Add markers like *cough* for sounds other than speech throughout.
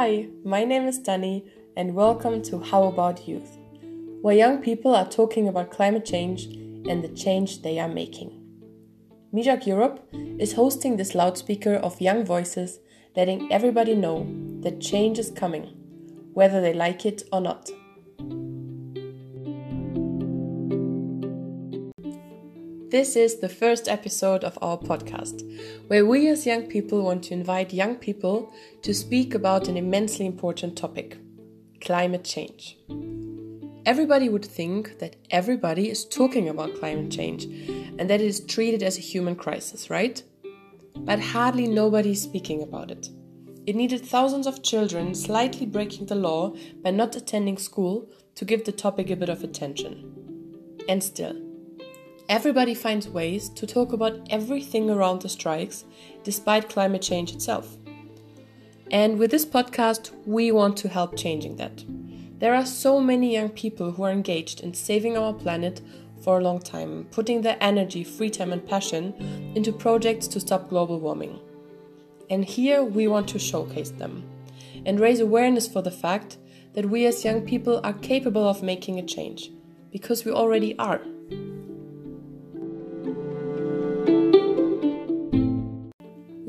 Hi, my name is Dani, and welcome to How About Youth, where young people are talking about climate change and the change they are making. MIJARC Europe is hosting this loudspeaker of young voices, letting everybody know that change is coming, whether they like it or not. This is the first episode of our podcast, where we as young people want to invite young people to speak about an immensely important topic climate change. Everybody would think that everybody is talking about climate change and that it is treated as a human crisis, right? But hardly nobody is speaking about it. It needed thousands of children slightly breaking the law by not attending school to give the topic a bit of attention. And still, Everybody finds ways to talk about everything around the strikes, despite climate change itself. And with this podcast, we want to help changing that. There are so many young people who are engaged in saving our planet for a long time, putting their energy, free time, and passion into projects to stop global warming. And here we want to showcase them and raise awareness for the fact that we as young people are capable of making a change, because we already are.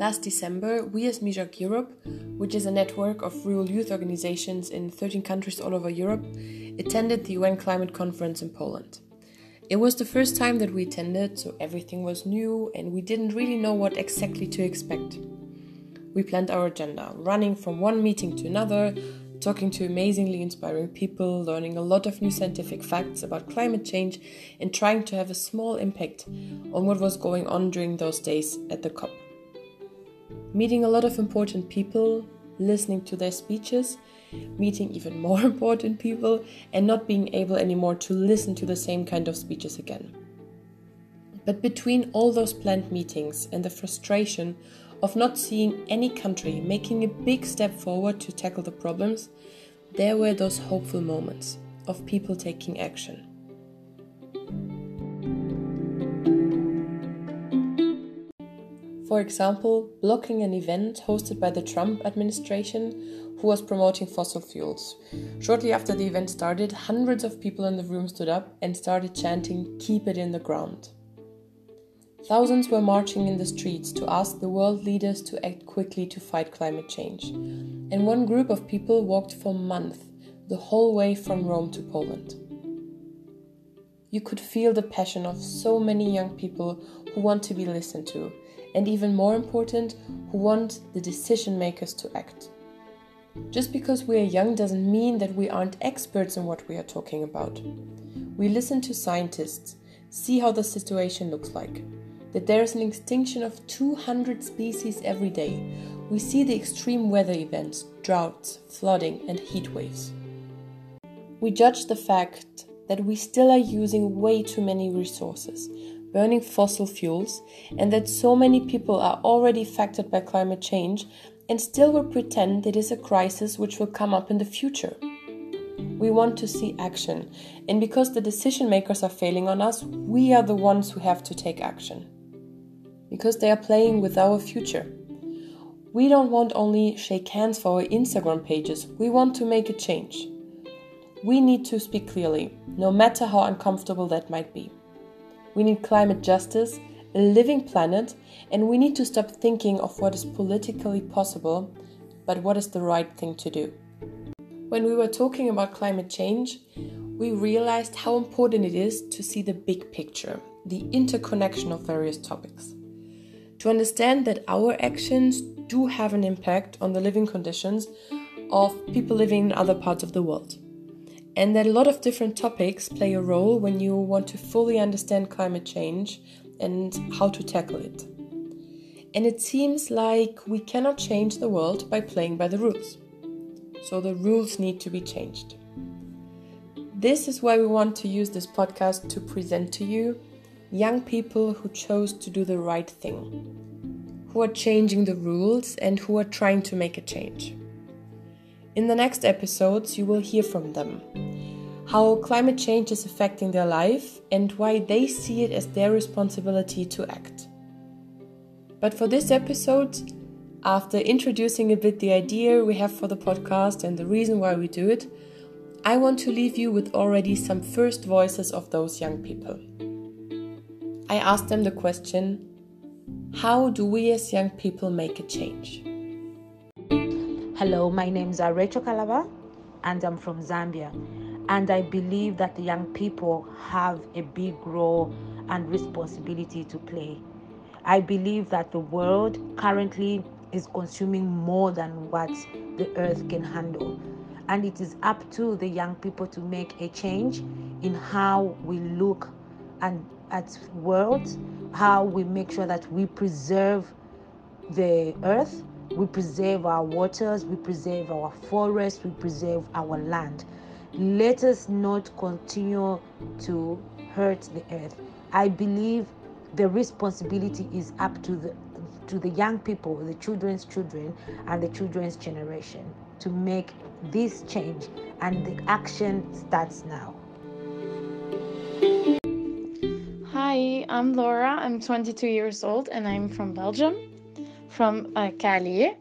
Last December, we as MIJARC Europe, which is a network of rural youth organizations in 13 countries all over Europe, attended the UN Climate Conference in Poland. It was the first time that we attended, so everything was new and we didn't really know what exactly to expect. We planned our agenda, running from one meeting to another, talking to amazingly inspiring people, learning a lot of new scientific facts about climate change, and trying to have a small impact on what was going on during those days at the COP meeting a lot of important people, listening to their speeches, meeting even *laughs* more important people, and not being able anymore to listen to the same kind of speeches again. But between all those planned meetings and the frustration of not seeing any country making a big step forward to tackle the problems, there were those hopeful moments of people taking action. For example, blocking an event hosted by the Trump administration who was promoting fossil fuels. Shortly after the event started, hundreds of people in the room stood up and started chanting, Keep it in the ground. Thousands were marching in the streets to ask the world leaders to act quickly to fight climate change. And one group of people walked for months, the whole way from Rome to Poland. You could feel the passion of so many young people who want to be listened to and even more important, who want the decision makers to act. Just because we are young doesn't mean that we aren't experts in what we are talking about. We listen to scientists, see how the situation looks like, that there is an extinction of 200 species every day. We see the extreme weather events, droughts, flooding, and heat waves. We judge the fact that we still are using way too many resources, burning fossil fuels, and that so many people are already affected by climate change and still will pretend it is a crisis which will come up in the future. We want to see action, and because the decision makers are failing on us, we are the ones who have to take action. Because they are playing with our future. We don't want only shake hands for our Instagram pages, we want to make a change. We need to speak clearly, no matter how uncomfortable that might be. We need climate justice, a living planet, and we need to stop thinking of what is politically possible, but what is the right thing to do. When we were talking about climate change, we realized how important it is to see the big picture, the interconnection of various topics. To understand that our actions do have an impact on the living conditions of people living in other parts of the world and that a lot of different topics play a role when you want to fully understand climate change and how to tackle it. And it seems like we cannot change the world by playing by the rules. So the rules need to be changed. This is why we want to use this podcast to present to you young people who chose to do the right thing, who are changing the rules, and who are trying to make a change. In the next episodes, you will hear from them how climate change is affecting their life and why they see it as their responsibility to act. But for this episode, after introducing a bit the idea we have for the podcast and the reason why we do it, I want to leave you with already some first voices of those young people. I asked them the question How do we as young people make a change? Hello, my name is Rachel Kalaba and I'm from Zambia. And I believe that the young people have a big role and responsibility to play. I believe that the world currently is consuming more than what the earth can handle. And it is up to the young people to make a change in how we look and at world, how we make sure that we preserve the earth, we preserve our waters, we preserve our forests, we preserve our land. Let us not continue to hurt the earth. I believe the responsibility is up to the to the young people, the children's children, and the children's generation to make this change, and the action starts now. Hi, I'm Laura. I'm 22 years old and I'm from Belgium, from uh, Cali.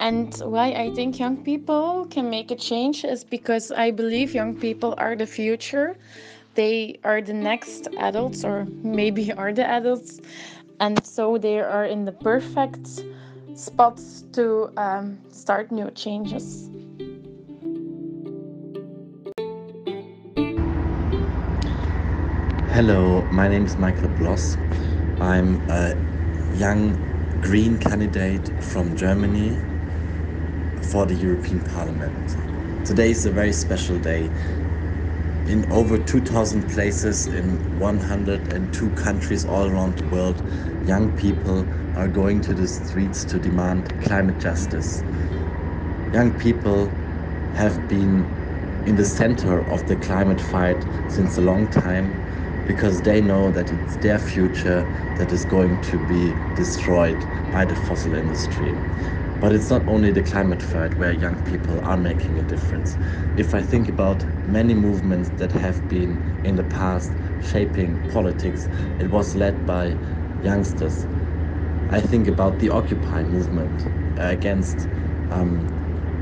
And why I think young people can make a change is because I believe young people are the future. They are the next adults, or maybe *laughs* are the adults and so they are in the perfect spots to um, start new changes. Hello, my name is Michael Bloss. I'm a young Green candidate from Germany for the European Parliament. Today is a very special day in over 2,000 places in 102 countries all around the world, young people are going to the streets to demand climate justice. Young people have been in the center of the climate fight since a long time because they know that it's their future that is going to be destroyed by the fossil industry. But it's not only the climate fight where young people are making a difference. If I think about many movements that have been in the past shaping politics, it was led by youngsters. I think about the Occupy movement against um,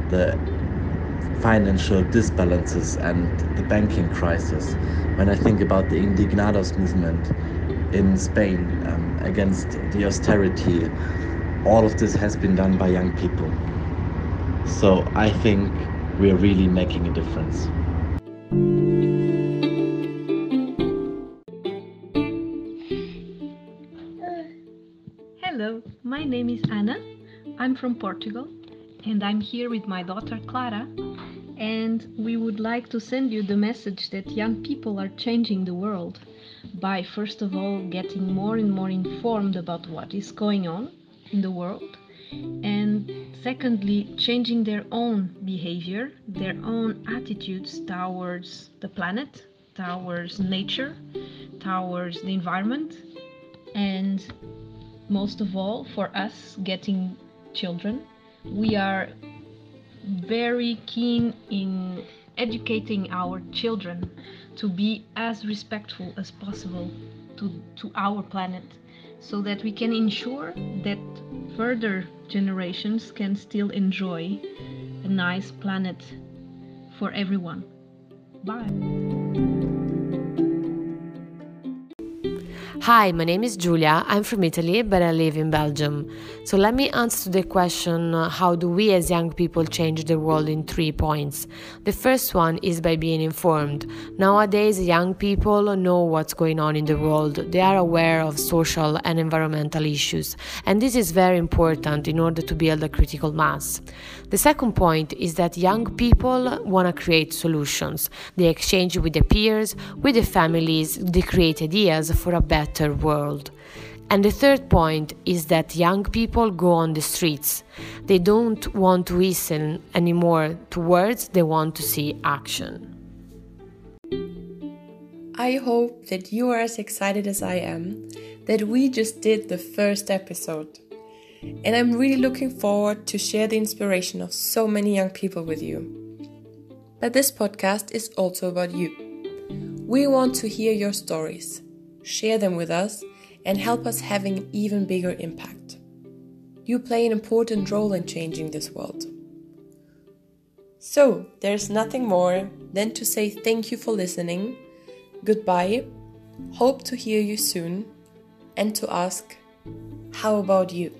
the financial disbalances and the banking crisis. When I think about the Indignados movement in Spain um, against the austerity all of this has been done by young people. So I think we're really making a difference. Hello, my name is Ana. I'm from Portugal and I'm here with my daughter Clara. And we would like to send you the message that young people are changing the world by, first of all, getting more and more informed about what is going on in the world. And secondly changing their own behavior their own attitudes towards the planet towards nature towards the environment. And most of all for us getting children. We are very keen in educating our children to be as respectful as possible to, to our planet so that we can ensure that further generations can still enjoy a nice planet for everyone. Bye. Hi, my name is Giulia. I'm from Italy, but I live in Belgium. So let me answer the question how do we as young people change the world in three points? The first one is by being informed. Nowadays, young people know what's going on in the world, they are aware of social and environmental issues, and this is very important in order to build a critical mass. The second point is that young people want to create solutions. They exchange with their peers, with their families, they create ideas for a better world. And the third point is that young people go on the streets. They don't want to listen anymore to words, they want to see action. I hope that you are as excited as I am that we just did the first episode and I'm really looking forward to share the inspiration of so many young people with you. But this podcast is also about you. We want to hear your stories, share them with us, and help us having an even bigger impact. You play an important role in changing this world. So, there's nothing more than to say thank you for listening, goodbye, hope to hear you soon, and to ask, how about you?